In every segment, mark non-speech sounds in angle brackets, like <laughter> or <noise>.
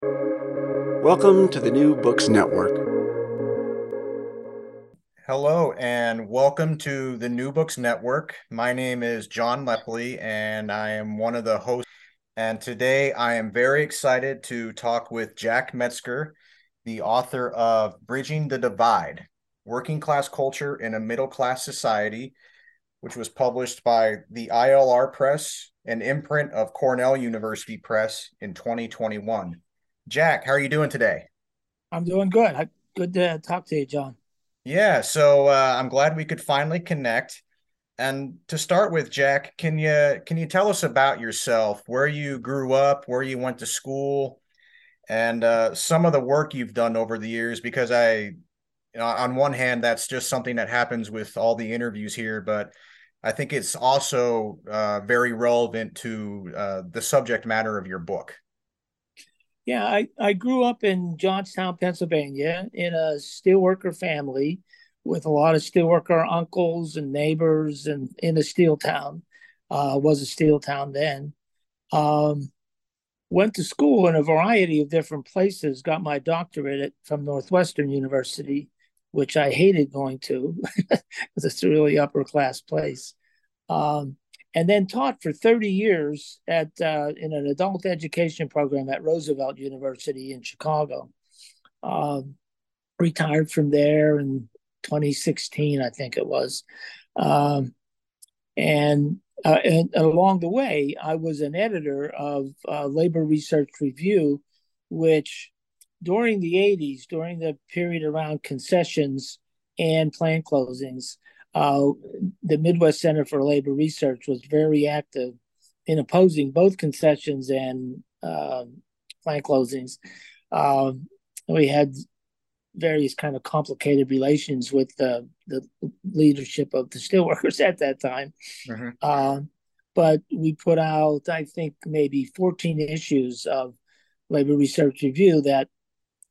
Welcome to the New Books Network. Hello and welcome to the New Books Network. My name is John Lepley and I am one of the hosts. And today I am very excited to talk with Jack Metzgar, the author of Bridging the Divide Working Class Culture in a Middle Class Society, which was published by the ILR Press, an imprint of Cornell University Press in 2021. Jack, how are you doing today? I'm doing good. Good to talk to you, John. Yeah, so uh, I'm glad we could finally connect. And to start with, Jack, can you can you tell us about yourself? Where you grew up, where you went to school, and uh, some of the work you've done over the years? Because I, you know, on one hand, that's just something that happens with all the interviews here, but I think it's also uh, very relevant to uh, the subject matter of your book. Yeah, I, I grew up in Johnstown, Pennsylvania, in a steelworker family with a lot of steelworker uncles and neighbors, and in a steel town. Uh, was a steel town then. Um, went to school in a variety of different places. Got my doctorate from Northwestern University, which I hated going to <laughs> because it's a really upper class place. Um, and then taught for 30 years at uh, in an adult education program at Roosevelt University in Chicago. Um, retired from there in 2016, I think it was. Um, and, uh, and, along the way, I was an editor of uh, Labor Research Review, which during the 80s, during the period around concessions and plant closings, uh, the Midwest Center for Labor Research was very active in opposing both concessions and uh, plant closings. Um, we had various kind of complicated relations with the, the leadership of the steelworkers <laughs> at that time. Mm-hmm. Uh, but we put out, I think, maybe 14 issues of Labor Research Review that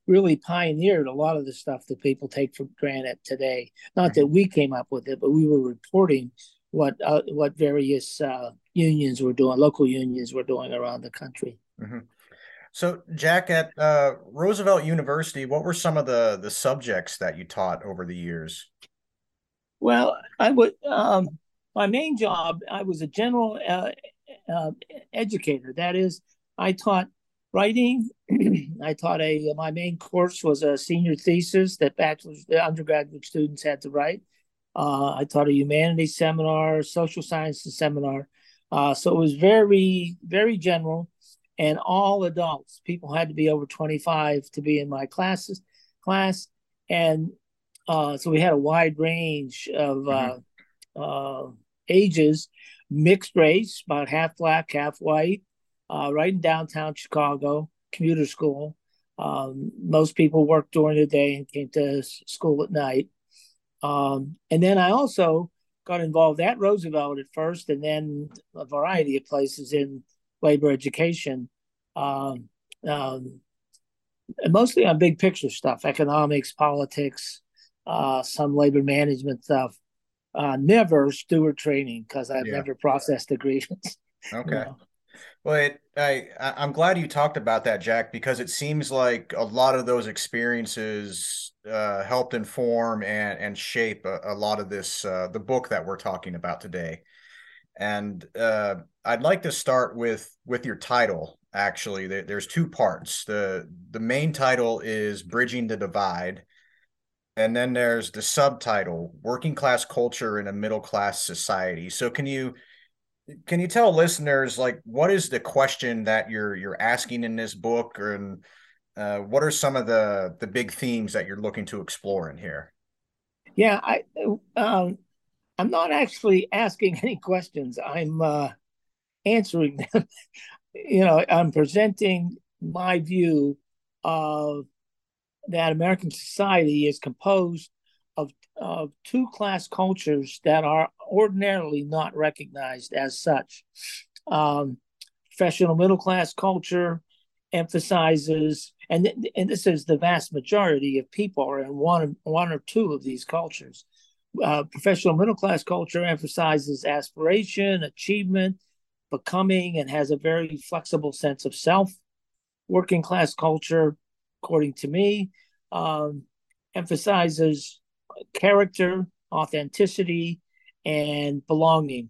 really pioneered a lot of the stuff that people take for granted today. Not that we came up with it, but we were reporting what uh, what various uh, unions were doing, local unions were doing around the country. Mm-hmm. So, Jack, at uh, Roosevelt University, what were some of the the subjects that you taught over the years? Well, I would. Um, my main job, I was a general uh, uh, educator. That is, I taught writing. <clears throat> I taught a my main course was a senior thesis that bachelor's undergraduate students had to write. Uh, I taught a humanities seminar, social sciences seminar. Uh, so it was very very general, and all adults. People had to be over twenty five to be in my classes class, and uh, so we had a wide range of mm-hmm. Uh, uh, ages, mixed race, about half black, half white uh, right in downtown Chicago, commuter school. Um, most people worked during the day and came to school at night. Um, and then I also got involved at Roosevelt at first, and then a variety of places in labor education, um, um mostly on big picture stuff, economics, politics, uh, some labor management stuff. Uh, never steward training because I've yeah. never processed a <laughs> grievance. Okay. You know? Well, it, I I'm glad you talked about that, Jack, because it seems like a lot of those experiences uh, helped inform and and shape a, a lot of this uh, the book that we're talking about today. And uh, I'd like to start with with your title. Actually, there, there's two parts. the The main title is "Bridging the Divide," and then there's the subtitle "Working Class Culture in a Middle Class Society." So, can you can you tell listeners like what is the question that you're you're asking in this book? And uh, what are some of the the big themes that you're looking to explore in here? Yeah i um i'm not actually asking <laughs> any questions. I'm uh answering them. <laughs> You know i'm presenting my view of that american society is composed of, of two class cultures that are ordinarily not recognized as such. Um, professional middle class culture emphasizes, and, and this is the vast majority of people are in one, one or two of these cultures. Uh, professional middle class culture emphasizes aspiration, achievement, becoming, and has a very flexible sense of self. Working class culture, according to me, um, emphasizes character, authenticity, and belonging.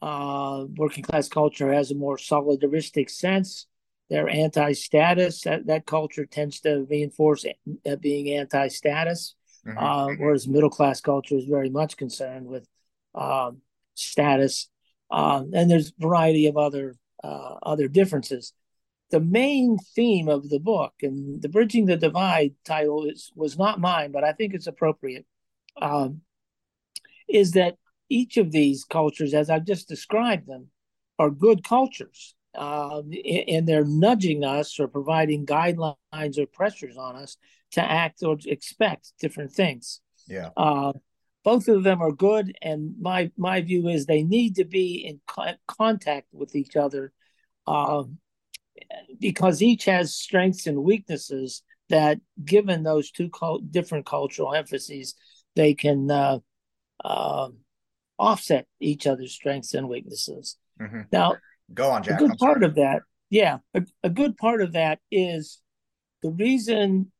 Uh, working class culture has a more solidaristic sense. They're anti-status. That, that culture tends to reinforce being anti-status, mm-hmm. uh, whereas middle class culture is very much concerned with um, status. Um, and there's a variety of other uh, other differences. The main theme of the book and the bridging the divide title is was not mine, but I think it's appropriate. Um, is that each of these cultures, as I've just described them, are good cultures. Uh, and they're nudging us or providing guidelines or pressures on us to act or expect different things. Yeah. Uh, both of them are good, and my my view is they need to be in co- contact with each other, uh, because each has strengths and weaknesses that, given those two co- different cultural emphases, they can uh, um, offset each other's strengths and weaknesses. Mm-hmm. Now, go on, Jack. A good I'm part sorry. of that, yeah, a, a good part of that is the reason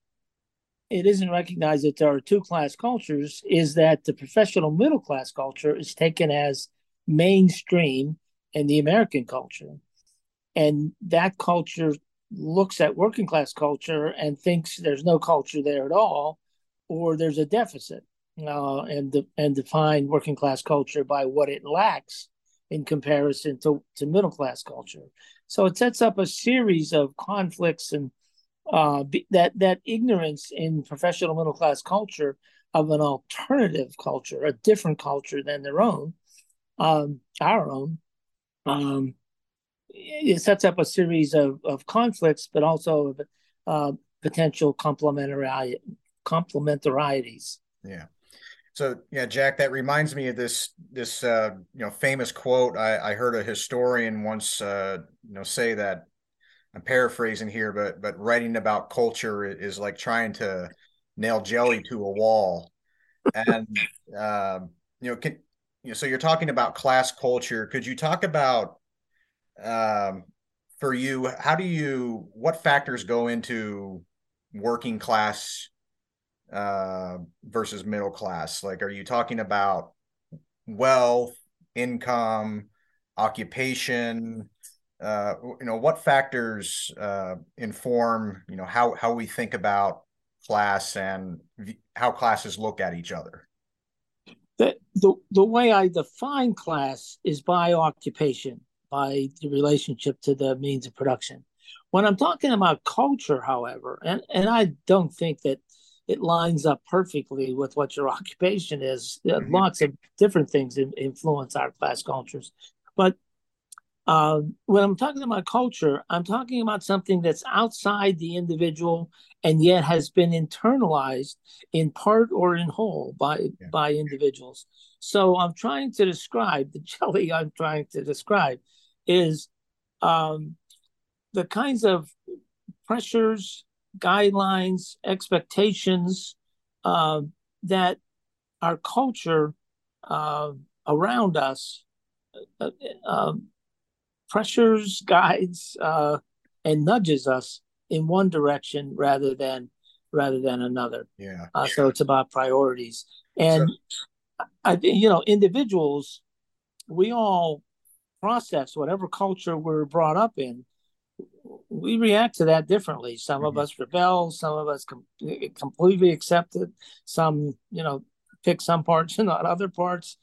it isn't recognized that there are two class cultures is that the professional middle class culture is taken as mainstream in the American culture. And that culture looks at working class culture and thinks there's no culture there at all, or there's a deficit uh, and de- and define working class culture by what it lacks in comparison to, to middle class culture. So it sets up a series of conflicts and uh, be, that that ignorance in professional middle class culture of an alternative culture, a different culture than their own, um, our own. Um, it sets up a series of, of conflicts, but also of uh, potential complementary complementarities. Yeah. So yeah, Jack, that reminds me of this this uh, you know famous quote. I, I heard a historian once uh, you know say that I'm paraphrasing here, but but writing about culture is like trying to nail jelly to a wall. And uh, you know, can you know, so you're talking about class culture. Could you talk about um, for you? How do you? What factors go into working class uh, versus middle class? Like, are you talking about wealth, income, occupation? Uh, you know, what factors uh, inform you know how how we think about class and how classes look at each other? The, the, the way I define class is by occupation, by the relationship to the means of production. When I'm talking about culture, however, and, and I don't think that it lines up perfectly with what your <laughs> occupation is. Mm-hmm. Lots of different things influence our class cultures, but uh, when I'm talking about culture, I'm talking about something that's outside the individual and yet has been internalized in part or in whole by yeah. by individuals. So I'm trying to describe the <laughs> jelly I'm trying to describe is um, the kinds of pressures guidelines, expectations uh, that our culture uh, around us uh, um, pressures, <laughs> guides, uh, and nudges us in one direction rather than rather than another. Yeah. Uh, so it's about priorities, and so, I think you know individuals. We all process whatever culture we're brought up in. We react to that differently. Some mm-hmm. of us rebel. Some of us com- completely accept it. Some, you know, pick some parts and not other parts.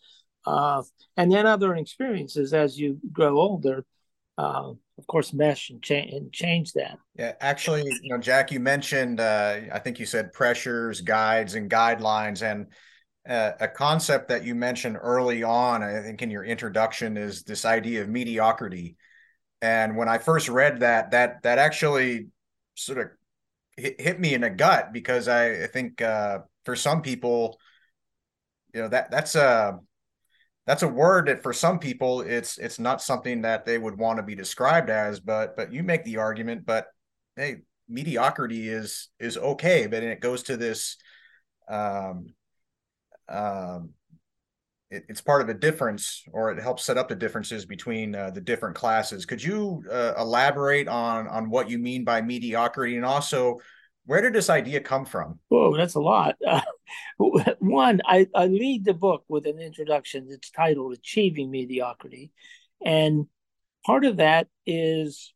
Uh, and then other experiences as you grow older, uh, of course, mesh and, cha- and change that. Yeah, actually, you know, Jack, you mentioned, uh, I think you said pressures, guides, and guidelines, and uh, a concept that you mentioned early on, I think in your introduction, is this idea of mediocrity. And when I first read that, that that actually sort of hit, hit me in the gut because I, I think uh, for some people, you know, that that's a that's a word that for some people it's it's not something that they would want to be described as but but you make the argument but hey mediocrity is is okay but it goes to this um um it, it's part of a difference or it helps set up the differences between uh, the different classes could you uh, elaborate on on what you mean by mediocrity and also where did this idea come from? Whoa, that's a lot. Uh, <laughs> one, I, I lead the book with an introduction that's titled Achieving Mediocrity. And part of that is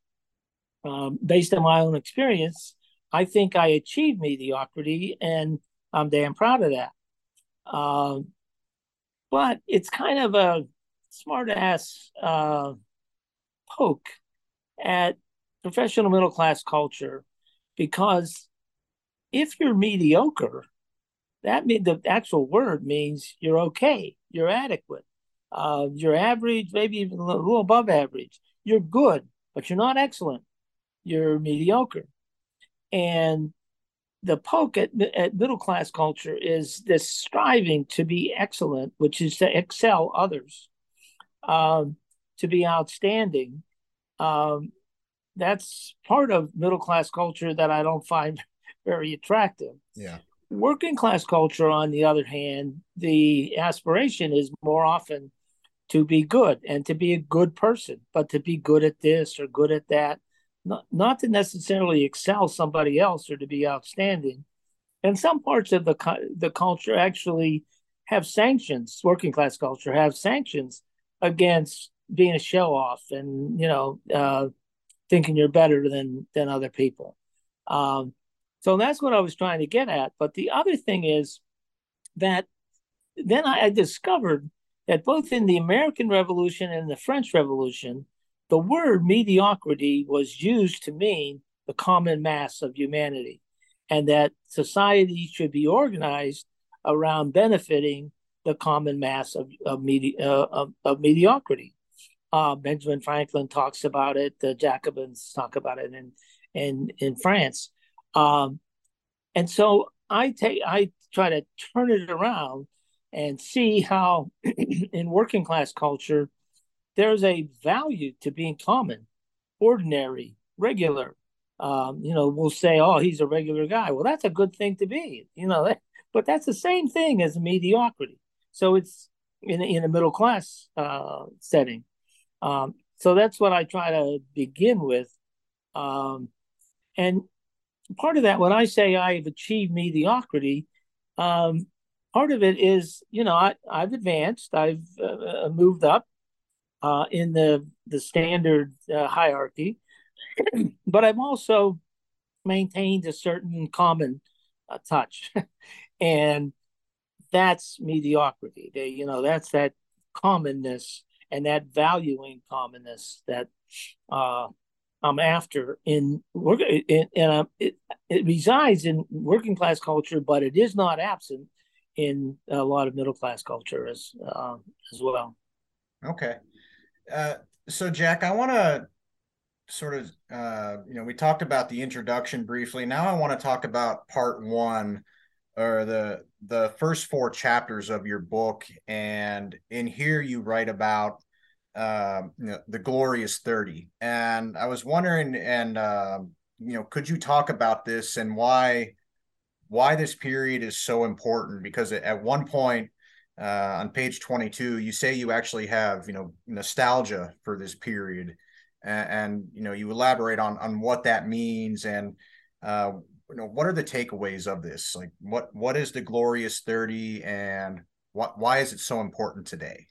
um, based on my own experience. I think I achieved mediocrity, and I'm damn proud of that. Um, but it's kind of a smart ass uh, poke at professional middle class culture because if you're mediocre, that means the actual word means you're okay, you're adequate, uh, you're average, maybe even a little above average. You're good, but you're not excellent. You're mediocre. And the poke at, at middle class culture is this striving to be excellent, which is to excel others, um, to be outstanding. Um, that's part of middle class culture that I don't find <laughs> very attractive. Yeah. Working class culture, on the other hand, the aspiration is more often to be good and to be a good person, but to be good at this or good at that, not, not to necessarily excel somebody else or to be outstanding. And some parts of the the culture actually have sanctions. Working class culture have sanctions against being a show off and you know uh, thinking you're better than than other people. Um, so that's what I was trying to get at. But the other thing is that then I discovered that both in the American Revolution and the French Revolution, the word mediocrity was used to mean the common mass of humanity, and that society should be organized around benefiting the common mass of of, medi- uh, of, of mediocrity. Uh, Benjamin Franklin talks about it. The Jacobins talk about it in in in France. Um, and so I take I try to turn it around and see how <clears throat> in working class culture there's a value to being common, ordinary, regular. Um, you know, we'll say, "Oh, he's a regular guy." Well, that's a good thing to be. You know, but that's the same thing as mediocrity. So it's in in a middle class uh, setting. Um, so that's what I try to begin with. Um, and part of that, when I say I've achieved mediocrity, um, part of it is, you know, I, have advanced, I've uh, uh, moved up uh, in the the standard uh, hierarchy, <clears throat> but I've also maintained a certain common uh, touch, <laughs> and that's mediocrity. They, you know, that's that commonness and that valuing commonness that uh, I'm after in work in, in a, it, it resides in working class culture, but it is not absent in a lot of middle class culture as uh, as well. Okay, uh, so Jack, I want to sort of uh, you know we talked about the introduction briefly. Now I want to talk about part one or the the first four chapters of your book, and in here you write about um, you know, the glorious 30 and i was wondering and uh, you know could you talk about this and why why this period is so important? Because at one point uh, on page 22, you say you actually have, you know, nostalgia for this period, and, and you know, you elaborate on on what that means, and uh, you know, what are the takeaways of this? Like, what what is the glorious 30, and what why is it so important today?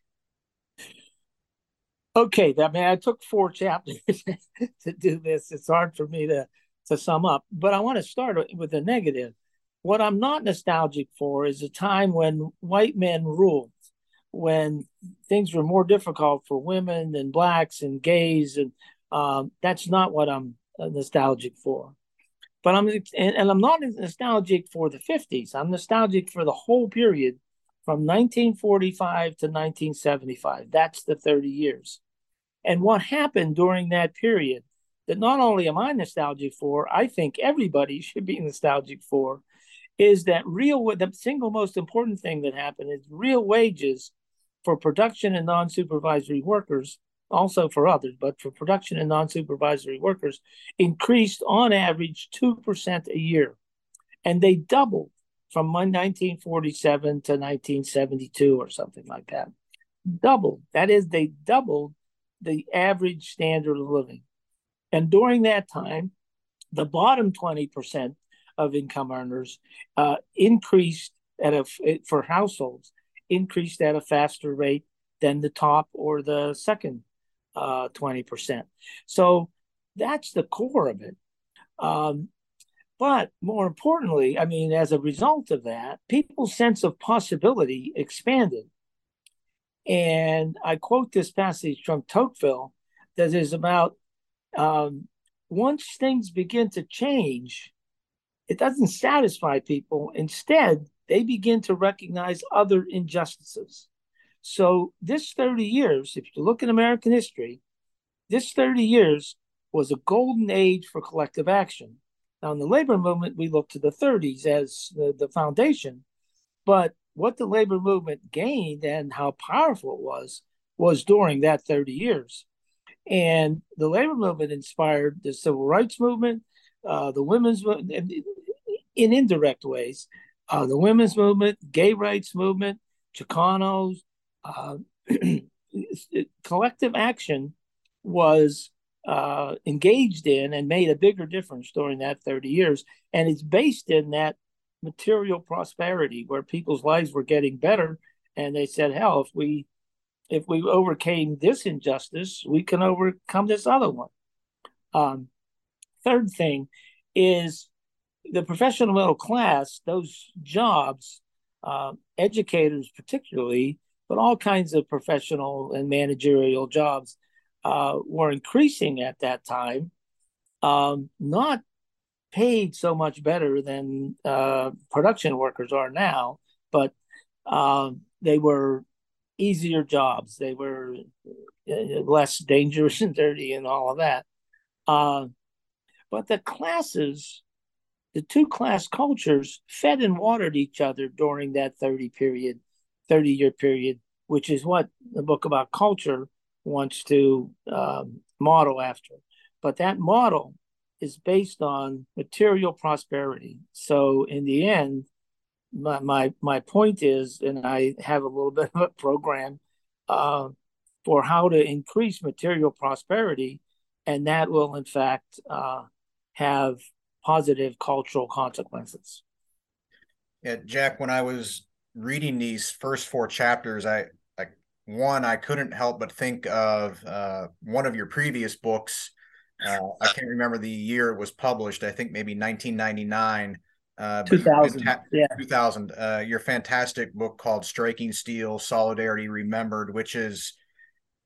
Okay, I mean, I took four <laughs> chapters to do this. It's hard for me to to sum up, but I want to start with the negative what I'm not nostalgic for is a time when white men ruled, when things were more difficult for women and blacks and gays, and um, that's not what I'm uh, nostalgic for. But I'm and, and I'm not nostalgic for the 50s. I'm nostalgic for the whole period from 1945 to 1975. That's the 30 years. And what happened during that period that not only am I nostalgic for, I think everybody <laughs> should be nostalgic for is that real the single most important thing that happened is real wages for production and non-supervisory workers also for others but for production and non-supervisory workers increased on average 2% a year. And they doubled from 1947 to 1972 or something like that. Doubled that is they doubled the average standard of living. And during that time the bottom 20% of income earners uh, increased at a for households increased at a faster rate than the top or the second uh, 20%. So that's the core of it. Um, but more importantly, I mean, as a result of that, people's sense of possibility expanded. And I quote this passage from Tocqueville that is about um, once things begin to change, it doesn't satisfy people. Instead, they begin to recognize other injustices. So, this 30 years, if you look at American history, this 30 years was a golden age for collective action. Now, in the labor movement, we look to the 30s as the, the foundation. But what the labor movement gained and how powerful it was was during that 30 years. And the labor movement inspired the civil rights movement, uh, the women's in indirect ways. Uh, the women's movement, gay rights movement, Chicanos, uh, <clears throat> collective action was uh, engaged in and made a bigger difference during that 30 years. And it's based in that material prosperity where people's lives were getting better. And they said, hell, if we if we overcame this injustice, we can overcome this other one. Um, third thing is the professional middle class, those jobs, uh, educators particularly, but all kinds of professional and managerial jobs uh, were increasing at that time, um, not paid so much better than uh, production workers are now, but um, they were easier jobs. They were uh, less dangerous <laughs> and dirty and all of that. But the classes the two class cultures fed and watered each other during that 30 period 30 year period which is what the book about culture wants to um, model after. But that model is based on material prosperity. So in the end my my, my point is and i have a little <laughs> bit of a program uh, for how to increase material prosperity and that will in fact uh, have positive cultural consequences. Yeah, Jack, when I was reading these first four chapters, I, I one, I couldn't help but think of uh, one of your previous books. Uh, I can't remember the year it was published. I think maybe 1999. Uh, 2000. Fanta- yeah. 2000. Uh, your fantastic book called Striking Steel Solidarity Remembered, which is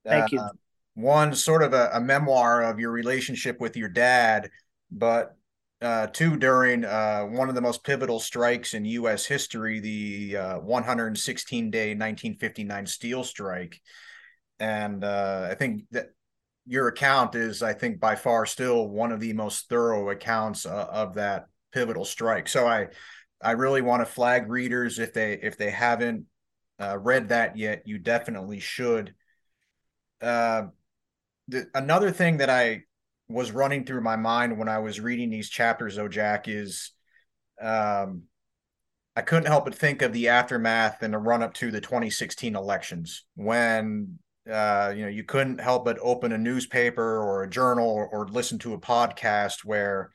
Thank you. Uh, one sort of a, a memoir of your relationship with your dad, but uh, two during uh, one of the most pivotal strikes in U.S. history, the uh, 116 day 1959 steel strike. And uh, I think that your account is, I think, by far still one of the most thorough accounts uh, of that pivotal strike. So I, I really want to flag readers if they if they haven't uh, read that yet, you definitely should. the, another thing that I was running through my mind when I was reading these chapters, though, Jack, is um, I couldn't help but think of the aftermath and the run up to the 2016 elections when uh, you know you couldn't help but open a newspaper or a journal or, or listen to a podcast where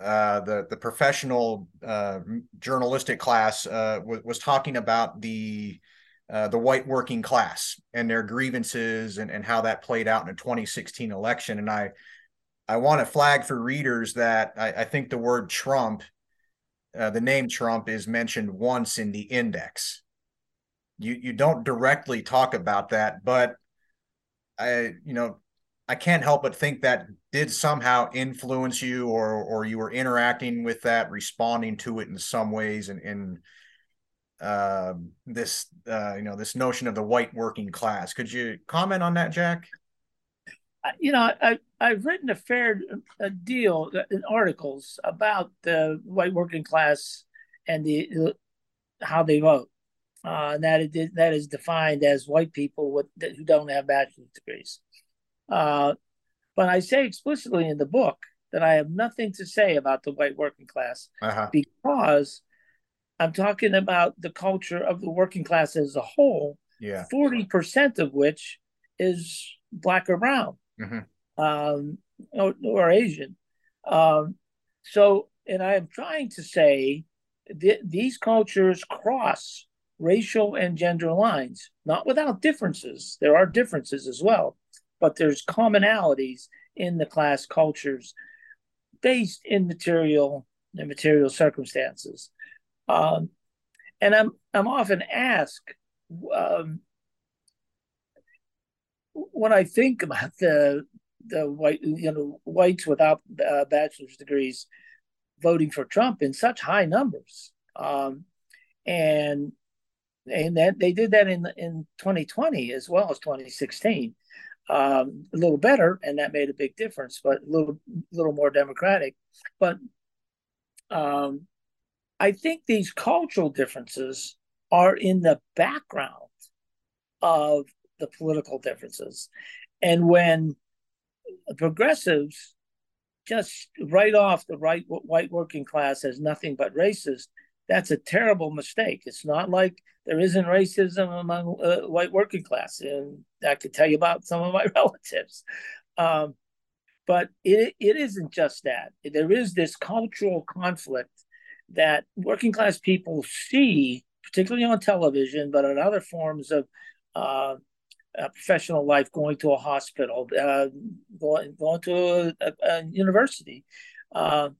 uh, the the professional uh, journalistic class uh, w- was talking about the uh, the white working class and their grievances and, and how that played out in the 2016 election. And I I want to flag for readers that I, I think the word Trump uh, the name Trump is mentioned once in the index. You you don't directly talk about that, but I you know I can't help but think that did somehow influence you, or or you were interacting with that, responding to it in some ways, and in, uh, this uh, you know this notion of the white working class. Could you comment on that, Jack? you know, I I've written a fair a deal in articles about the white working class and the how they vote. Uh, that it that is defined as white people with who don't have bachelor's degrees. Uh, but I say explicitly in the book that I have nothing to say about the white working class uh-huh. because I'm talking about the culture of the working class as a whole. Yeah, forty percent of which is black or brown mm-hmm. Um, or, or, Asian. Um, so, and I am trying to say these cultures cross racial and gender lines, not without differences. There are differences as well, but there's commonalities in the class cultures based in material and material circumstances. Um, and I'm I'm often asked um, when I think about the the white you know whites without uh, bachelor's degrees voting for Trump in such high numbers, um, and and that they did that in in 2020 as well as 2016, um, a little better, and that made a big difference, but a little little more democratic. But um, I think these cultural differences are in the background of the political differences. And when progressives just write off the right white working class as nothing but racist, that's a terrible mistake. It's not like there isn't racism among uh, white working class, and I could tell you about some of my <laughs> relatives. Um, but it, it isn't just that. There is this cultural conflict that working class people see, particularly on television, but in other forms of uh, uh, professional life, going to a hospital, uh, going, going to a, a university, uh,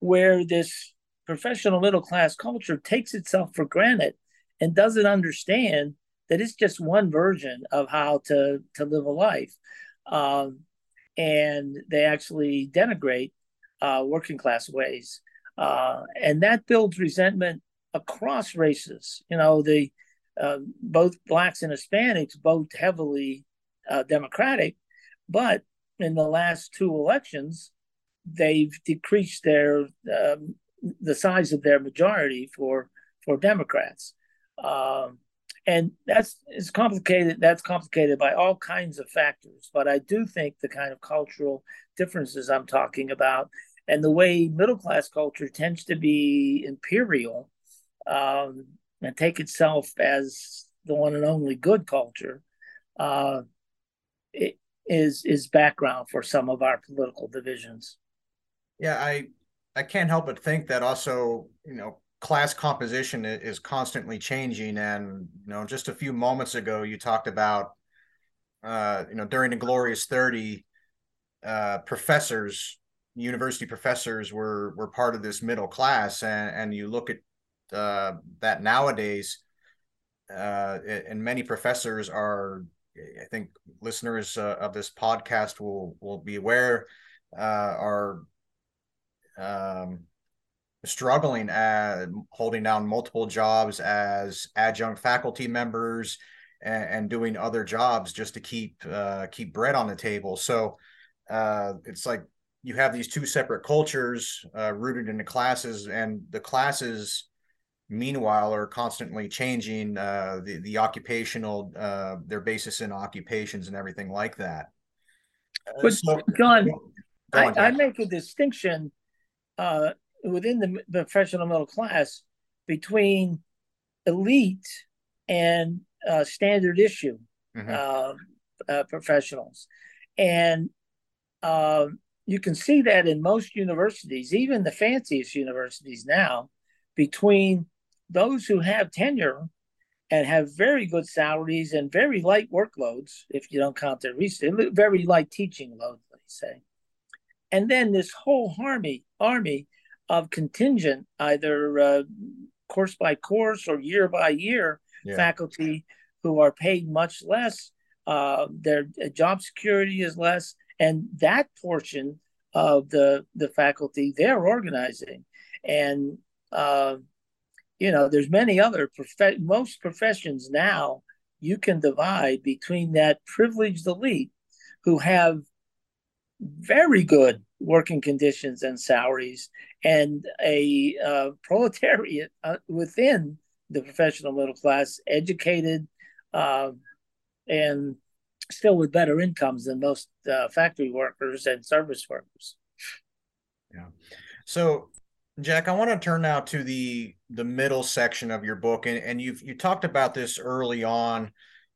where this professional middle class culture takes itself for granted and doesn't understand that it's just one version of how to, to live a life. Um, and they actually denigrate uh, working class ways. Uh, and that builds resentment across races. You know, the uh, both blacks and Hispanics vote heavily uh, Democratic, but in the last two elections, they've decreased their um, the size of their majority for for Democrats, um, and that's is complicated. That's complicated by all kinds of factors. But I do think the kind of cultural differences I'm talking about, and the way middle class culture tends to be imperial. Um, and take itself as the one and only good culture uh, is is background for some of our political divisions. Yeah, I I can't help but think that also you know class composition is constantly changing, and you know just a few moments ago you talked about uh, you know during the Glorious Thirty, uh, professors, university professors were were part of this middle class, and and you look at uh, that nowadays, uh, and many professors are, I think listeners uh, of this podcast will will be aware, uh, are um, struggling at holding down multiple jobs as adjunct faculty members and, and doing other jobs just to keep uh, keep bread on the table. So uh, it's like you have these two separate cultures uh, rooted in the classes, and the classes meanwhile are constantly changing uh, the the occupational uh, their basis in occupations and everything like that. Uh, but so, John, on, I, I, make a distinction uh, within the professional middle class. between elite and uh, standard issue mm-hmm. uh, uh, professionals. And um, you can see that in most universities, even the fanciest universities now, between those who have tenure and have very good salaries and very light workloads, if you don't count their research, very light teaching load, let me say. And then this whole army, army of contingent, either uh, course by course or year by year yeah. faculty who are paid much less. Uh, their uh, job security is less, and that portion of the the faculty they're organizing, and uh, you know, there's many other prof- most professions now you can divide between that privileged elite who have very good working conditions and salaries and a uh, proletariat uh, within the professional middle class, educated uh, and still with better incomes than most uh, factory workers and service workers. Yeah. So, Jack, I want to turn now to the the middle section of your book, and, and you've you talked about this early on,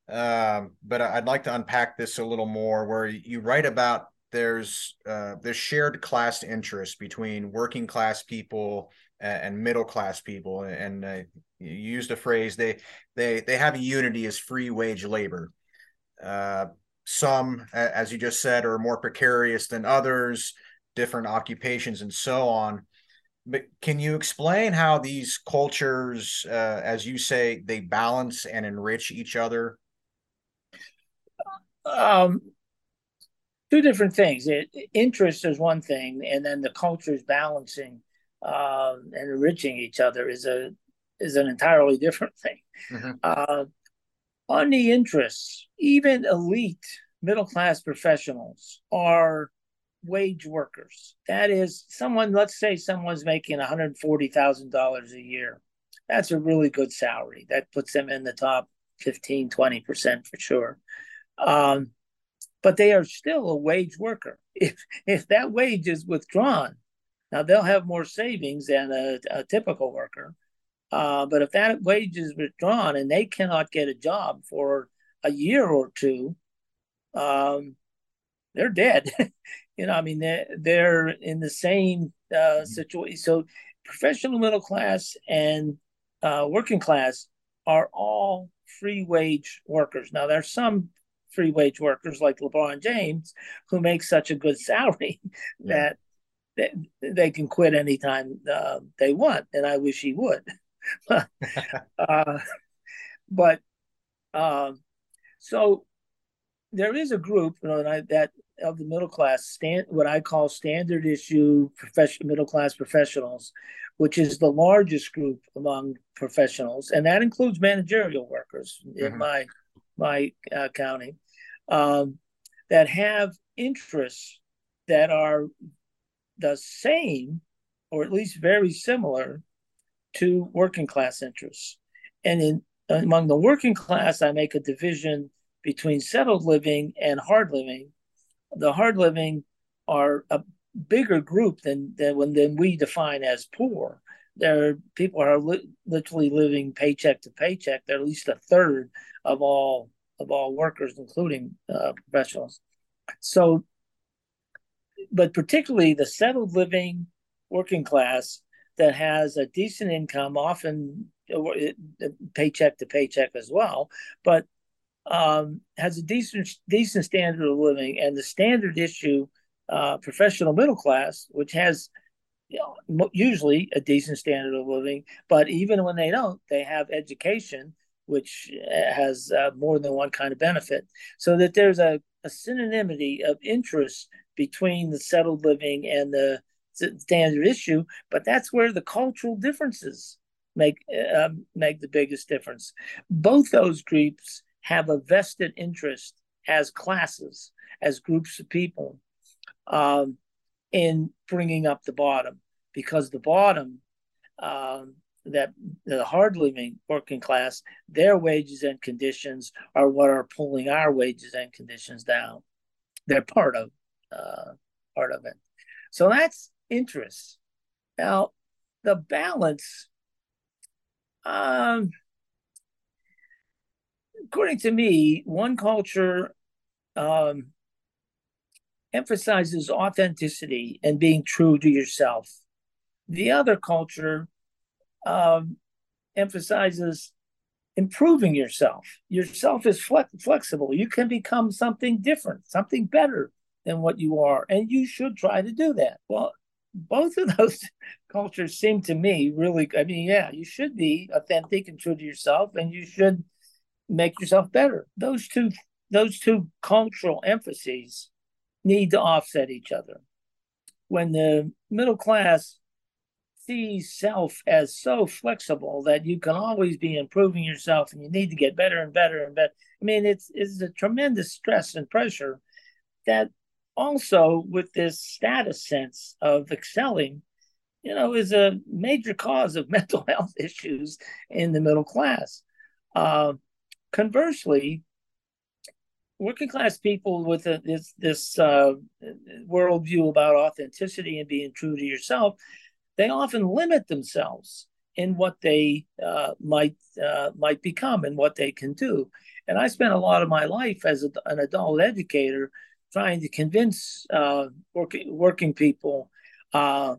um, but I'd like to unpack this a little more. Where you write about there's uh, this shared class interest between working class people and middle class people, and uh, you used a phrase they they they have a unity as free wage labor. Uh, some, as you just said, are more precarious than others, different occupations, and so on. But can you explain how these cultures, uh, as you say, they balance and enrich each other? Um, two different things. It, interest is one thing, and then the cultures balancing uh, and enriching each other is a is an entirely different thing. Mm-hmm. Uh, on the interests, even elite middle class professionals are wage workers. That is, someone, let's say someone's making $140,000 a year. That's a really good salary. That puts them in the top 15, 20% for sure. Um, but they are still a wage worker. <laughs> If, if that wage is withdrawn, now they'll have more savings than a, a typical worker. Uh, but if that wage is withdrawn and they cannot get a job for a year or two, um, they're dead. <laughs> you know, I mean, they're, they're in the same uh, mm-hmm. situation. So, professional middle class and uh, working class are all free wage workers. Now, there's some free wage workers like LeBron James who make such a good <laughs> salary yeah. that they, they can quit anytime uh, they want, and I wish he would. <laughs> uh, but um, so there is a group you know, that of the middle class stand what I call standard issue professional middle class professionals, which is the largest group among professionals, and that includes managerial workers mm-hmm. in my my uh, county, um, that have interests that are the same or at least very similar to working class interests. And in among the working class, I make a division between settled living and hard living. The hard living are a bigger group than than when than we define as poor. There, are people are li- literally living paycheck to paycheck. They're at least a third of all of all workers, including uh, professionals. So, but particularly the settled living working class that has a decent income, often uh, paycheck to paycheck as well, but um, has a decent decent standard of living, and the standard issue uh, professional middle class, which has you know, usually a decent standard of living, but even when they don't, they have education, which uh, has uh, more than one kind of benefit. So that there's a, a synonymity of interest between the settled living and the standard issue, but that's where the cultural differences make uh, make the biggest difference. Both those groups have a vested interest as classes, as groups of people, um, in bringing up the bottom, because the bottom, um, that the hard living working class, their wages and conditions are what are pulling our wages and conditions down. They're part of uh, part of it. So that's interest. Now, the balance Um, according to me, one culture um, emphasizes authenticity and being true to yourself. The other culture um, emphasizes improving yourself. Yourself is flexible. You can become something different, something better than what you are, and you should try to do that. Well, both of <laughs> those cultures seem to me really. I mean, yeah, you should be authentic and true to yourself, and you should make yourself better. Those two, those two cultural emphases need to offset each other. When the middle class sees self as so flexible that you can always be improving yourself and you need to get better and better and better. I mean, it's it's a tremendous stress and pressure that also with this status sense of excelling, you know, is a major cause of <laughs> mental health issues in the middle class. Uh, conversely, working class people with a, this this uh, worldview about authenticity and being true to yourself, they often limit themselves in what they uh, might uh, might become and what they can do. And I spent a lot of my life as a, an adult educator trying to convince uh, working working people uh,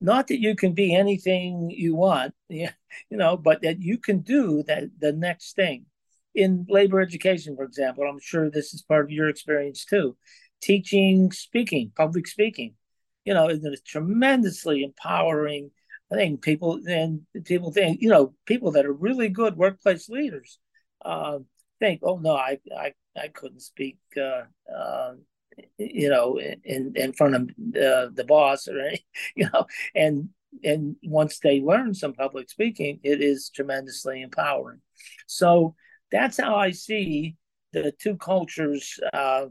not that you can be anything you want, <laughs> you know, but that you can do that the next thing in labor education, for example, I'm sure this is part of your experience too. Teaching, speaking, public speaking, you know, is tremendously empowering thing. People and people think, you know, people that are really good workplace leaders uh, think, oh no, I I, I couldn't speak, uh, uh, you know, in in front of uh, the boss or any, <laughs> you know, and and once they learn some public speaking, it is tremendously empowering. So that's how I see the two cultures uh,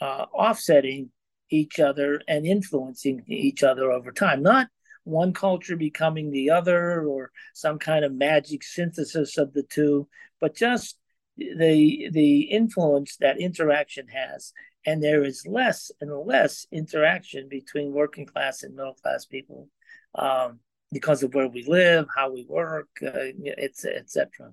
uh, offsetting each other and influencing each other over time. Not one culture becoming the other or some kind of magic synthesis of the two, but just the the influence that interaction has. And there is less and less interaction between working class and middle class people um, because of where we live, how we work, uh, etc.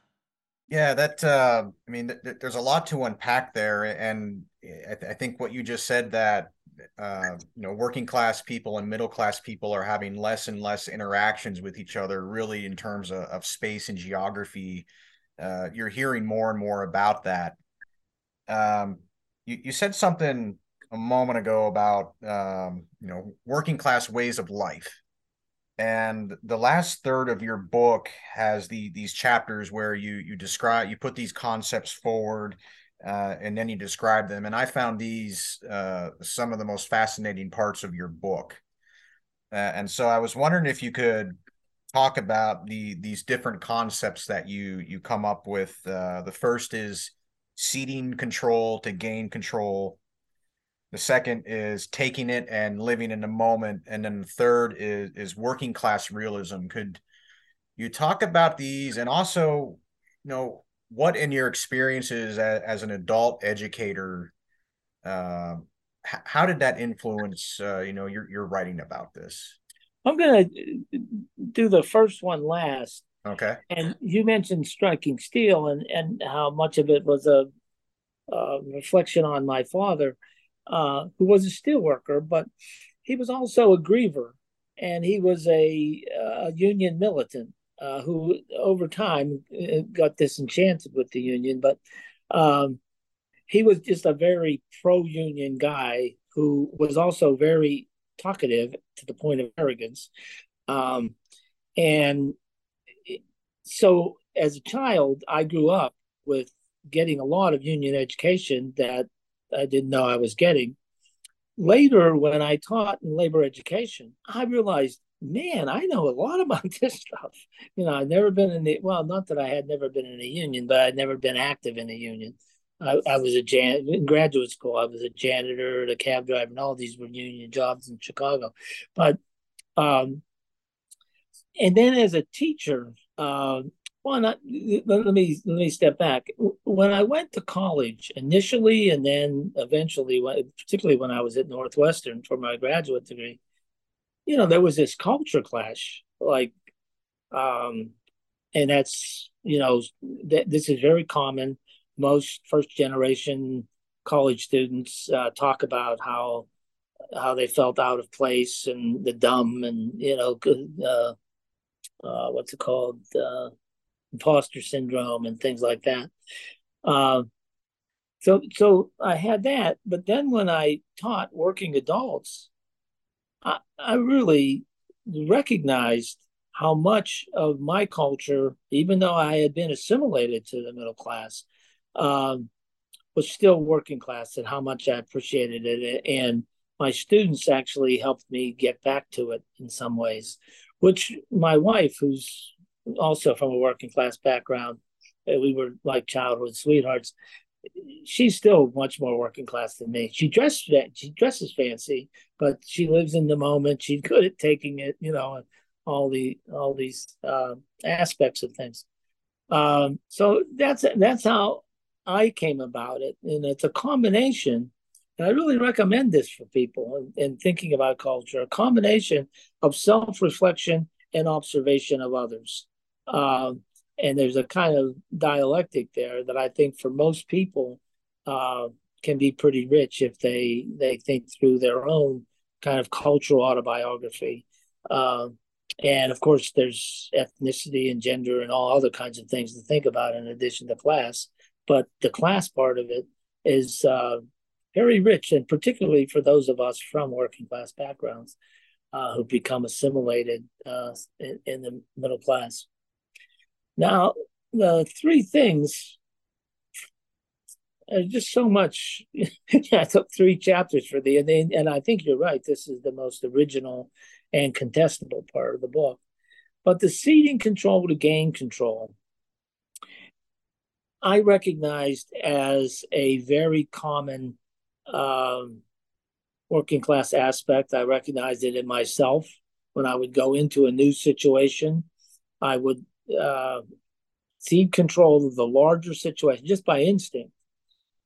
Yeah, that uh, I mean, th- th- there's a lot to unpack there, and I, th- I think what you just said that uh, you know working class people and middle class people are having less and less interactions with each other, really in terms of, of space and geography. Uh, you're hearing more and more about that. Um, you, you said something a moment ago about um, you know working class ways of life and the last third of your book has the these chapters where you you describe you put these concepts forward uh, and then you describe them. And i found these uh, some of the most fascinating parts of your book. Uh, and so i was wondering if you could talk about the these different concepts that you you come up with. Uh, the first is ceding control to gain control the second is taking it and living in the moment. And then the third is is working class realism. Could you talk about these and also, you know, what in your experiences as, as an adult educator, uh, how did that influence, uh, you know, your, your writing about this? I'm going to do the first one last. Okay. And you mentioned striking steel and, and how much of it was a, a reflection on my father uh, who was a steelworker, but he was also a griever, and he was a, a union militant uh, who, over time, uh, got disenchanted with the union. But um, he was just a very pro-union guy who was also very talkative to the point of arrogance, um, and so as a child, I grew up with getting a lot of union education that I didn't know I was getting. Later, when I taught in labor education, I realized man, I know a lot about <laughs> this stuff. You know, I've never been in the well, not that I had never been in a union, but I'd never been active in a union. I, I was a jan in graduate school. I was a janitor, a cab driver, and all these were union jobs in Chicago. But um, and then as a teacher, uh, well, not, let me let me step back. When I went to college initially, and then eventually, particularly when I was at Northwestern for my graduate degree, you know, there was this culture clash, like, um, and that's you know, that this is very common. Most first generation college students uh, talk about how how they felt out of place and the dumb and you know uh, uh, what's it called uh, imposter syndrome and things like that. Uh, so so I had that, but then when I taught working adults, I, I really recognized how much of my culture, even though I had been assimilated to the middle class, um, was still working class and how much I appreciated it. And my students actually helped me get back to it in some ways, which my wife, who's also from a working class background, we were like childhood sweethearts. She's still much more working class than me. She dresses she dresses fancy, but she lives in the moment. She's good at taking it, you know, all the all these uh, aspects of things. Um, so that's that's how I came about it, and it's a combination. And I really recommend this for people in, in thinking about culture: a combination of self-reflection and observation of others. Um, and there's a kind of dialectic there that I think for most people uh, can be pretty rich if they they think through their own kind of cultural autobiography. Uh, and of course, there's ethnicity and gender and all other kinds of things to think about in addition to class. But the class part of it is uh, very rich, and particularly for those of us from working class backgrounds uh, who become assimilated uh, in, in the middle class. Now, the three things are just so much. <laughs> I took three chapters for the, and, and I think you're right. This is the most original and contestable part of the book. But the ceding control to gain control, I recognized as a very common um, working class aspect. I recognized it in myself when I would go into a new situation. I would uh, cede control of the larger situation just by instinct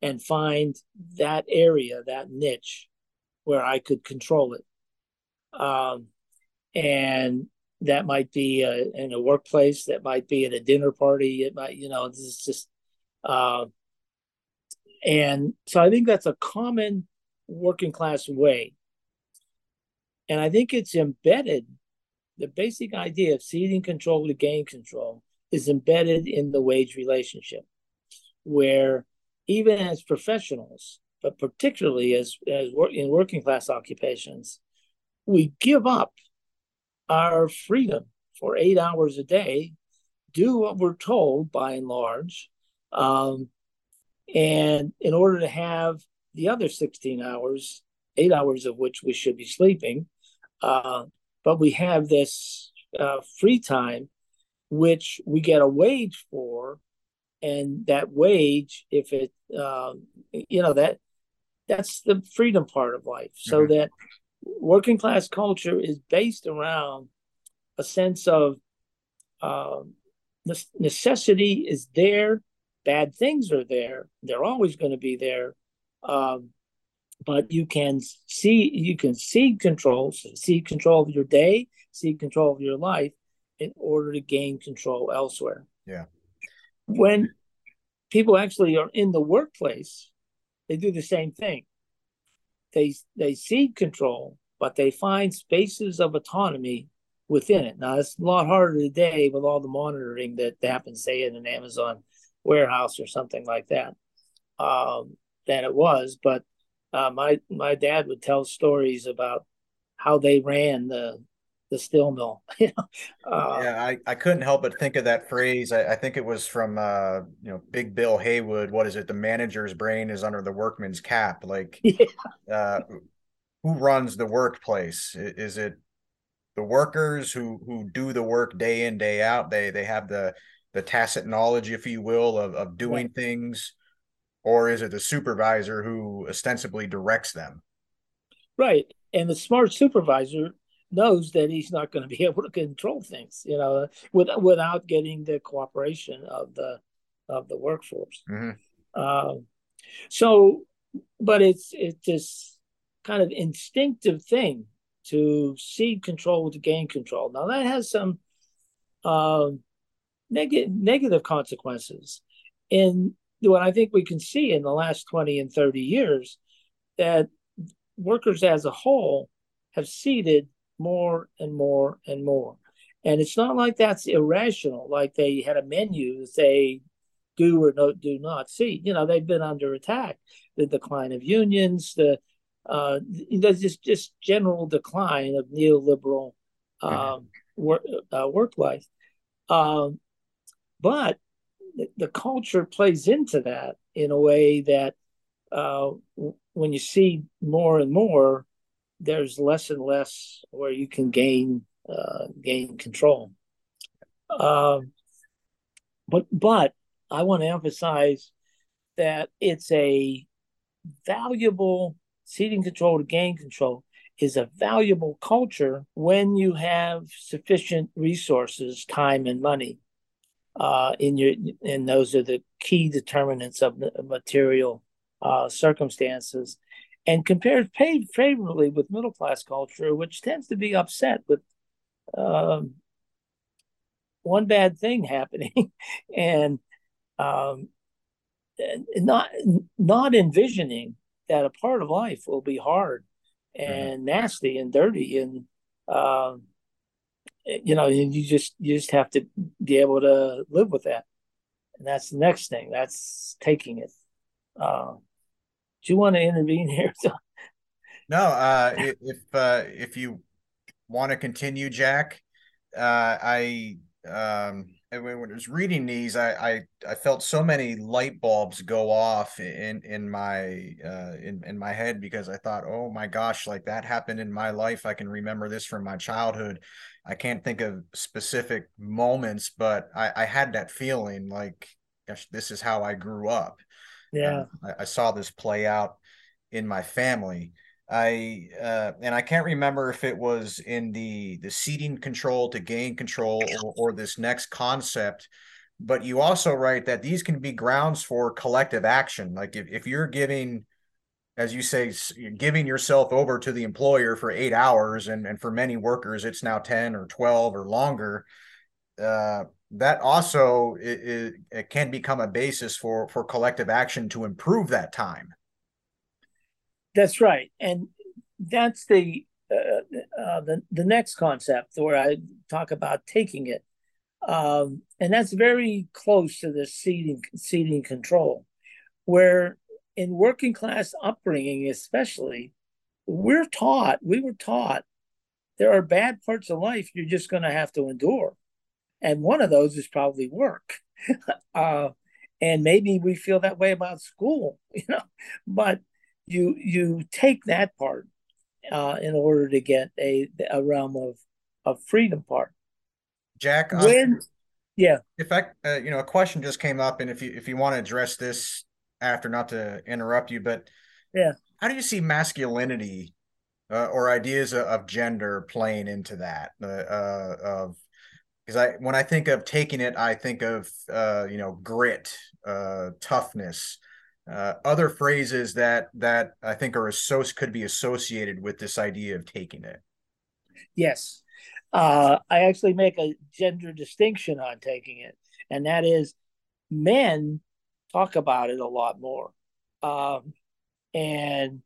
and find that area, that niche where I could control it. Um, and that might be a, in a workplace, that might be at a dinner party. It might, you know, this is just, uh, and so I think that's a common working class way. And I think it's embedded the basic idea of ceding control to gain control is embedded in the wage relationship, where even as professionals, but particularly as, as work, in working class occupations, we give up our freedom for eight hours a day, do what we're told by and large, um, and in order to have the other 16 hours, eight hours of which we should be sleeping, uh, but we have this uh, free time, which we get a wage for, and that wage, if it, um, you know, that that's the freedom part of life. So mm-hmm. that working class culture is based around a sense of uh, necessity is there, bad things are there, they're always going to be there. Um, but you can see you can cede control, cede control of your day, cede control of your life in order to gain control elsewhere. Yeah. When people actually are in the workplace, they do the same thing. They they cede control, but they find spaces of autonomy within it. Now it's a lot harder today with all the monitoring that happens, say in an Amazon warehouse or something like that, um, than it was. But uh, my my dad would tell stories about how they ran the the steel mill. <laughs> uh, yeah, I, I couldn't help but think of that phrase. I, I think it was from uh, you know Big Bill Haywood. What is it? The manager's brain is under the workman's cap. Like, <laughs> yeah. uh, who runs the workplace? Is it the workers who who do the work day in day out they they have the the tacit knowledge if you will of of doing right. things or is it the supervisor who ostensibly directs them right and the smart supervisor knows that he's not going to be <laughs> able to control things you know with, without getting the cooperation of the of the workforce mm-hmm. um, so but it's it's this kind of instinctive thing to cede control to gain control. Now that has some uh, negative negative consequences. In what I think we can see in the last twenty and thirty years, that workers as a whole have ceded more and more and more. And it's not like that's irrational, like they had a menu to say do or no, do not see. You know, they've been under attack. The decline of unions, the uh, there's just just general decline of neoliberal um, mm-hmm. work uh, work life. Um, but the, culture plays into that in a way that uh, when you see more and more, there's less and less where you can gain uh, gain control. Um, but but I want to emphasize that it's a valuable ceding control to gain control is a valuable culture when you have sufficient resources, time and money. Uh, in your and those are the key determinants of material uh, circumstances, and compared favorably with middle class culture, which tends to be upset with um, one bad thing <laughs> happening, and um, not not envisioning that a part of life will be hard and nasty and dirty and um, you know you just you just have to be able to live with that and that's the next thing that's taking it uh, do you want to intervene here <laughs> no uh, if uh, if you want to continue jack uh, i um, when I was reading these, I, I, I felt so many light bulbs go off in in my uh, in in my head because I thought, oh my gosh, like that happened in my life. I can remember this from my childhood. I can't think of specific moments, but I, I had that feeling like, gosh, this is how I grew up. Yeah, I, I saw this play out in my family. I uh, and I can't remember if it was in the the ceding control to gain control or, or this next concept, but you also write that these can be grounds for collective action. Like if, if you're giving, as you say, giving yourself over to the employer for eight hours, and and for many workers it's now ten or twelve or longer. Uh, that also it, it can become a basis for for collective action to improve that time that's right, and that's the uh, uh, the the next concept where I talk about taking it, um, and that's very close to the ceding, ceding control, where in working class upbringing, especially, we're taught we were taught there are bad parts of life you're just going to have to endure, and one of those is probably work. <laughs> uh, and maybe we feel that way about school, <laughs> you know, but you you take that part uh, in order to get a a realm of of freedom part. Jack, uh, when yeah, if I uh, you know a question just came up, and if you if you want to address this after, not to interrupt you, but yeah, how do you see masculinity uh, or ideas of, gender playing into that? Uh, uh, of because I when I think of taking it, I think of uh you know grit, uh toughness uh, other phrases that that I think are so could be associated with this idea of taking it. Yes, uh, I actually make a gender distinction on taking it, and that is men talk about it a lot more, um, and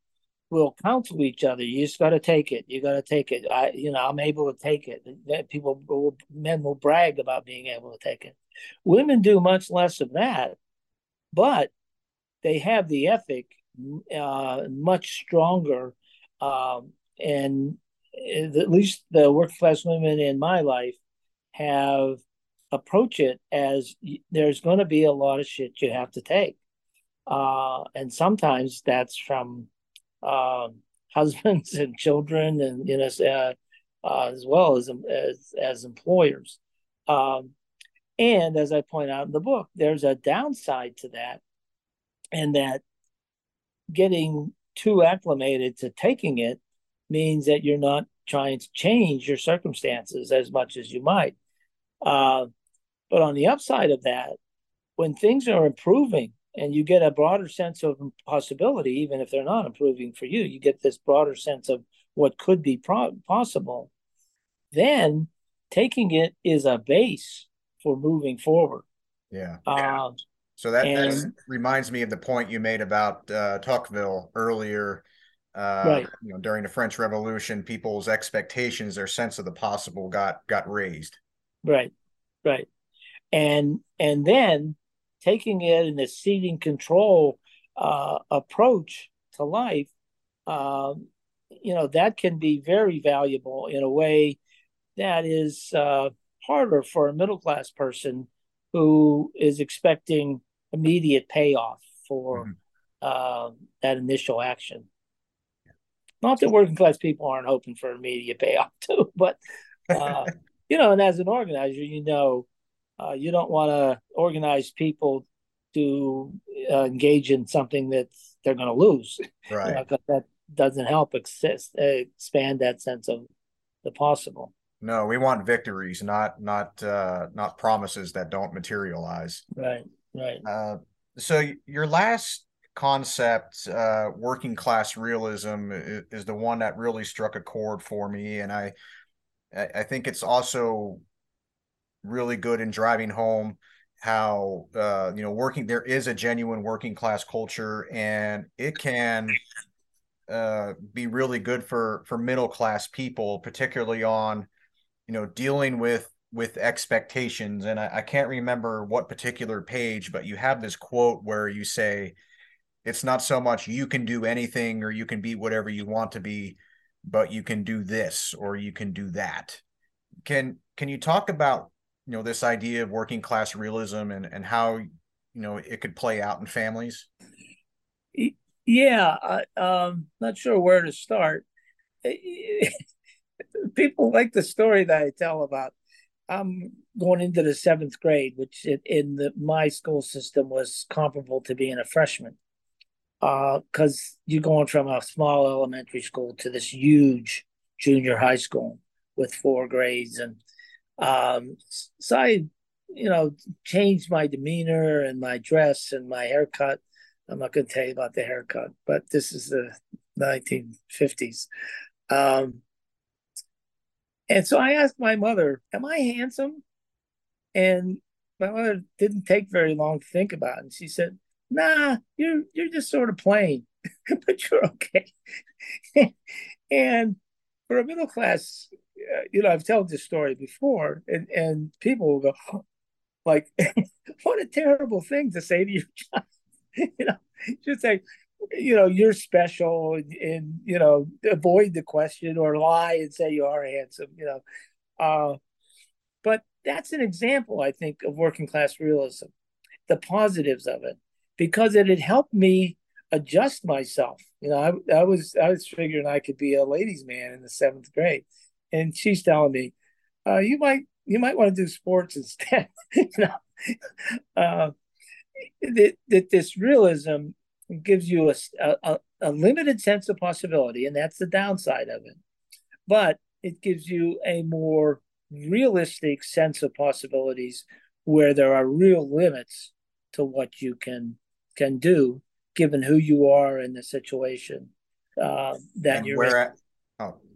will counsel each other. You just got to take it. You got to take it. I, you know, I'm able to take it. People, will, men will brag about being able to take it. Women do much less of that, but they have the ethic uh, much stronger, um, and at least the working class women in my life have approach it as there's going to be a lot of shit you have to take, uh, and sometimes that's from uh, <laughs> husbands and children, and you know, uh, uh, as well as as, as employers. Um, and as I point out in the book, there's a downside to that, and that getting too acclimated to taking it means that you're not trying to change your circumstances as much as you might. Uh, but on the upside of that, when things are improving and you get a broader sense of possibility, even if they're not improving for you, you get this broader sense of what could be pro- possible. Then taking it is a base for moving forward. Yeah. Uh, so that, and, that reminds me of the point you made about uh, Tocqueville earlier. Uh, right. You know, during the French Revolution, people's expectations, their sense of the possible, got got raised. Right. Right. And and then taking it in a ceding control uh, approach to life, um, you know, that can be very valuable in a way that is uh, harder for a middle class person who is expecting immediate payoff for mm-hmm. uh, that initial action. Not that working class people aren't hoping for immediate payoff <laughs> too, but uh, <laughs> you know, and as an organizer, you know, uh, you don't want to organize people to uh, engage in something that they're going to lose. <laughs> Right. You know, that doesn't help exist, expand that sense of the possible. No, we want victories, not not uh, not promises that don't materialize. Right. Right. Uh, so your last concept, uh, working class realism, is, is the one that really struck a chord for me, and I I think it's also really good in driving home how uh, you know working there is a genuine working class culture and it can uh, be really good for for middle class people particularly on you know dealing with with expectations. And I, I can't remember what particular page but you have this quote where you say it's not so much you can do anything or you can be whatever you want to be but you can do this or you can do that. Can can you talk about you know this idea of working class realism and and how you know it could play out in families? Yeah I, um not sure where to start. <laughs> People like the story that i tell about i'm going into the seventh grade which in the my school system was comparable to being a freshman. Because uh, you're going from a small elementary school to this huge junior high school with four grades and um, so I, you know, changed my demeanor and my dress and my haircut. I'm not going to tell you about the haircut, but this is the 1950s. Um, and so I asked my mother, Am I handsome? And my mother didn't take very long to think about it. And she said, Nah, you're you're just sort of plain, <laughs> but you're okay. <laughs> and for a middle class you know, I've told this story before, and, and people will go, like, <laughs> what a terrible thing to say to your <laughs> child. you know, just say, you know, you're special and, and, you know, avoid the question or lie and say you are handsome, you know. Uh, but that's an example, I think, of working class realism, the positives of it, because it had helped me adjust myself. You know, I, I was I was figuring I could be a ladies' man in the seventh grade, and she's telling me, uh, "You might you might want to do sports instead." <laughs> you know, uh, that, that this realism gives you a, a, a limited sense of possibility, and that's the downside of it. But it gives you a more realistic sense of possibilities where there are real limits to what you can can do given who you are in the situation uh, that and you're where, in.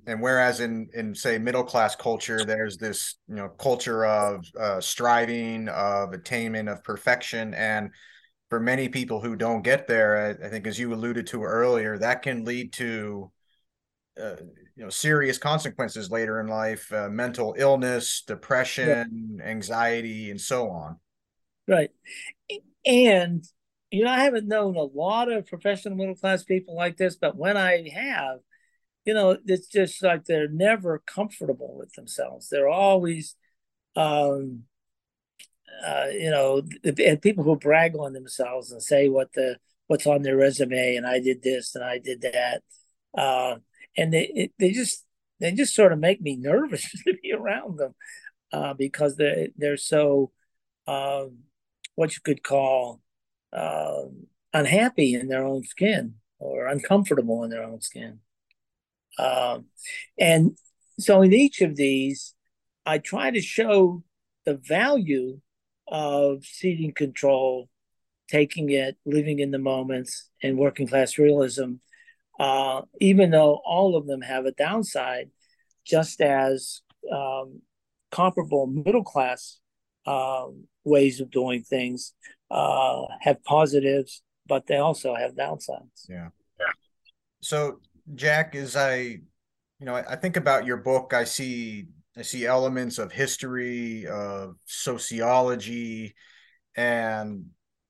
And whereas in in say middle class culture there's this you know culture of uh, striving of attainment of perfection. And for many people who don't get there I, I think as you alluded to earlier that can lead to uh, you know serious consequences later in life uh, mental illness depression yeah. anxiety and so on. Right. And you know i haven't known a lot of professional middle class people like this but when i have you know, it's just like they're never comfortable with themselves. They're always, um, uh, you know, and people who brag on themselves and say what the what's on their resume, and I did this and I did that, uh, and they they just they just sort of make me nervous <laughs> to be around them uh, because they they're so um, what you could call uh, unhappy in their own skin or uncomfortable in their own skin. Um, and so in each of these, I try to show the value of ceding control, taking it, living in the moments, and working class realism, uh, even though all of them have a downside, just as um, comparable middle class um, ways of doing things uh, have positives, but they also have downsides. Yeah. So, Jack, as I, you know, I, I think about your book, I see I see elements of history, of sociology, and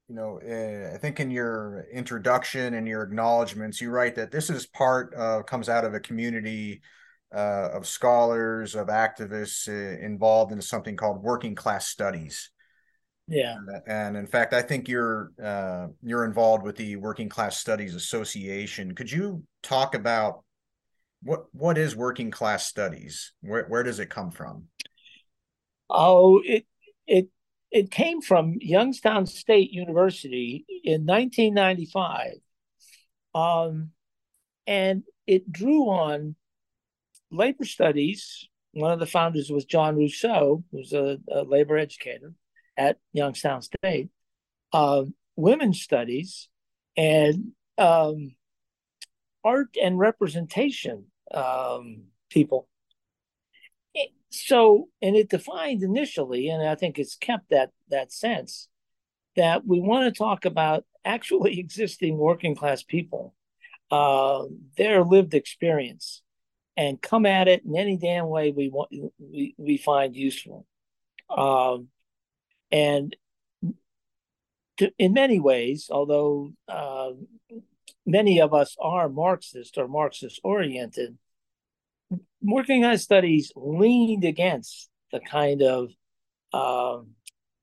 you know, uh, I think in your introduction and your acknowledgments, you write that this is part uh, comes out of a community uh, of scholars, of activists uh, involved in something called working class studies. Yeah, and in fact, I think you're uh, you're involved with the Working Class Studies Association. Could you talk about what what is Working Class Studies? Where where does it come from? Oh, it it it came from Youngstown State University in 1995, um, and it drew on labor studies. One of the founders was John Russo, who's a, a labor educator at Youngstown State, uh, women's studies, and um, art and representation um, people. So, and it defined initially, and I think it's kept that that sense that we want to talk about actually <laughs> existing working class people, uh, their lived experience, and come at it in any damn way we want we, we find useful. Um, and to, in many ways, although uh, many of us are Marxist or Marxist oriented, working class studies leaned against the kind of uh,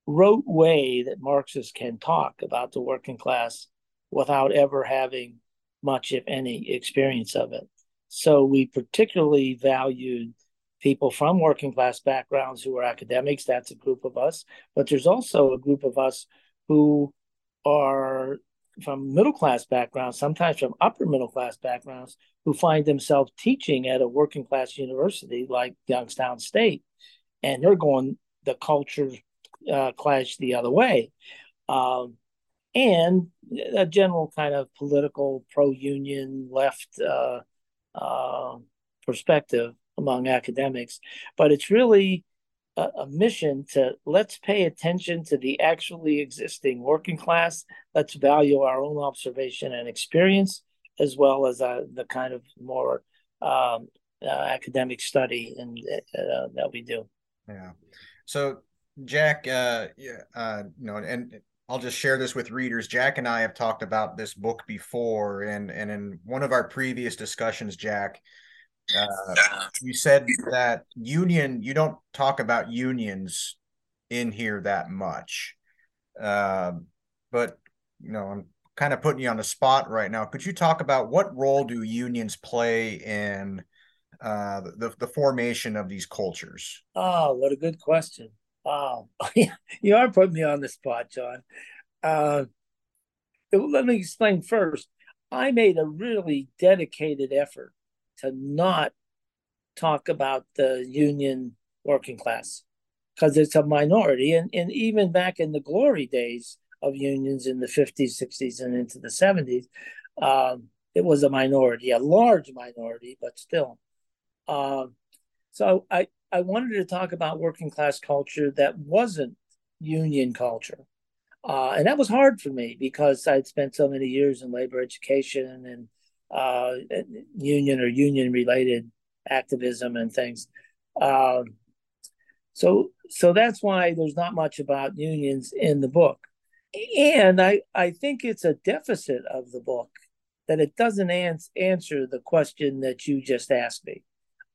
rote way that Marxists can talk about the working class without ever having much, if any, experience of it. So we particularly valued people from working class backgrounds who are academics. That's a group of us. But there's also a group of us who are from middle class backgrounds, sometimes from upper middle class backgrounds, who find themselves teaching at a working class university like Youngstown State. And they're going the culture uh, clash the other way. Um, and a general kind of political pro union left uh, uh, perspective among academics, but it's really a, a, mission to let's pay attention to the actually existing working class. Let's value our own observation and experience, as well as uh, the kind of more um, uh, academic study and uh, that we do. Yeah. So, Jack, uh, uh, you know, and I'll just share this with readers. Jack and I have talked about this book before, and and in one of our previous discussions, Jack, uh, you said that union, you don't talk about unions in here that much. Uh, but, you know, I'm kind of putting you on the spot right now. Could you talk about what role do unions play in uh, the, the formation of these cultures? Oh, what a good question. Wow. <laughs> you are putting me on the spot, John. Uh, let me explain first. I made a really dedicated effort to not talk about the union working class because it's a minority. And, and even back in the glory days of unions in the 50s, 60s, and into the 70s, um, it was a minority, a large minority, but still. Um, so I, I wanted to talk about working class culture that wasn't union culture. Uh, and that was hard for me because I'd spent so many years in labor education and uh, union or union related activism and things. Um, so so that's why there's not much about unions in the book. And I, I think it's a deficit of the book that it doesn't ans- answer the question that you just asked me.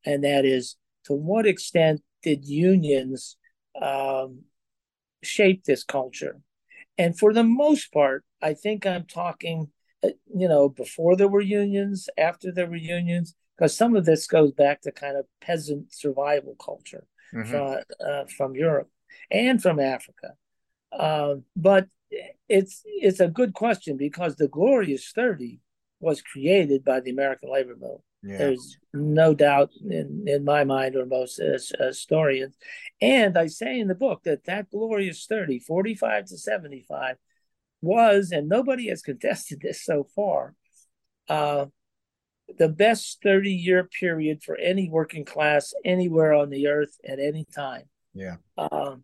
And that is to what extent did unions um, shape this culture? And for the most part, I think I'm talking you know, before there were unions, after there were unions, because some of this goes back to kind of peasant survival culture mm-hmm. from uh, from Europe and from Africa. Uh, but it's it's a good question because the Glorious Thirty was created by the American labor movement. Yeah. There's no doubt in, in my mind or most uh, historians. And I say in the book that that glorious 30, 45 to 75, was, and nobody has contested this so far, uh, the best 30 year period for any working class anywhere on the earth at any time. Yeah. Um,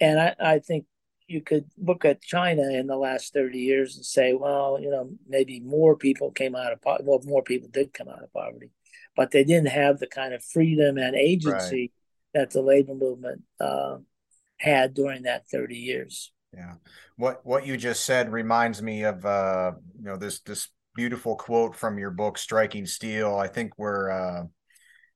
and I, I think you could look at China in the last 30 years and say, well, you know, maybe more people came out of poverty. Well, more people did come out of poverty, but they didn't have the kind of freedom and agency right. that the labor movement uh, had during that 30 years. Yeah. What what you just said reminds me of uh, you know, this this beautiful quote from your book, Striking Steel. I think we're uh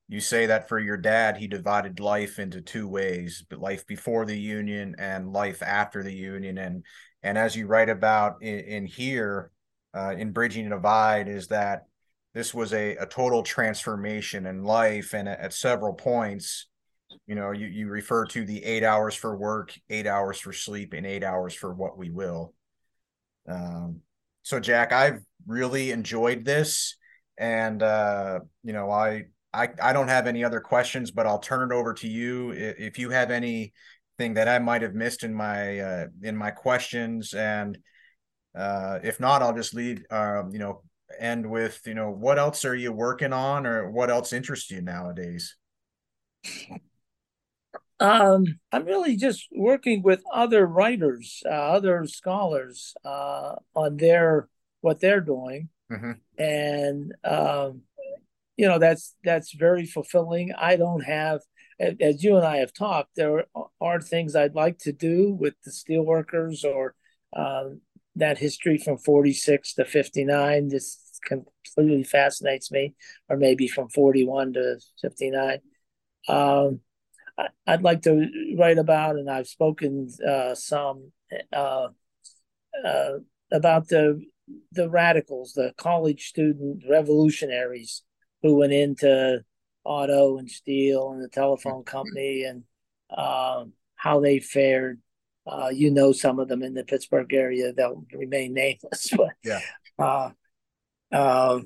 you say that for your dad he divided life into two ways life before the union and life after the union and and as you write about in, in here uh, in bridging the divide is that this was a, a total transformation in life and at, at several points you know you, you refer to the eight hours for work eight hours for sleep and eight hours for what we will um, so jack i've really enjoyed this and uh, you know i I, I don't have any other questions, but I'll turn it over to you if you have anything that I might have missed in my uh, in my questions, and uh, if not, I'll just leave. Um, you know, end with you know what else are you working on, or what else interests you nowadays? <laughs> Um, I'm really just working with other writers, uh, other scholars uh, on their what they're doing, mm-hmm. and um, you know that's that's very fulfilling. I don't have as you and i have talked there are things i'd like to do with the steelworkers or um, that history from 46 to 59 this completely fascinates me or maybe from 41 to 59 um, I, would like to write about and i've spoken uh, some uh, uh, about the the radicals the college student revolutionaries who went into auto and steel and the telephone company and um, how they fared. Uh, you know some of them in the Pittsburgh area. They'll remain nameless, <laughs> but yeah. Uh, uh,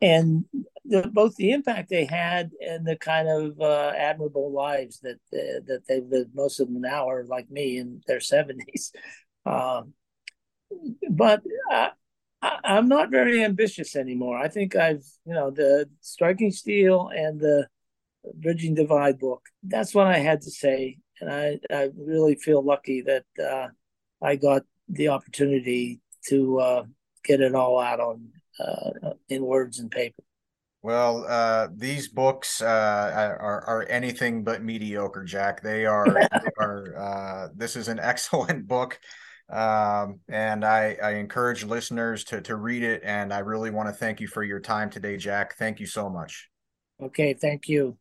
and the, both the impact they had and the kind of uh, admirable lives that uh, that they've lived. Most of them now are like me in their seventies. <laughs> Um, but I, am not very ambitious anymore. I think I've, you know, the Striking Steel and the Bridging Divide book. That's what I had to say, and I, I really feel lucky that uh, I got the opportunity to uh, get it all out on uh, in words and paper. Well, uh, these books uh, are, are anything but mediocre, Jack. They are. <laughs> they are. Uh, this is an <laughs> excellent book um, and I, I encourage listeners to to read it. And I really want to thank you for your time today, Jack. Thank you so much. Okay, thank you.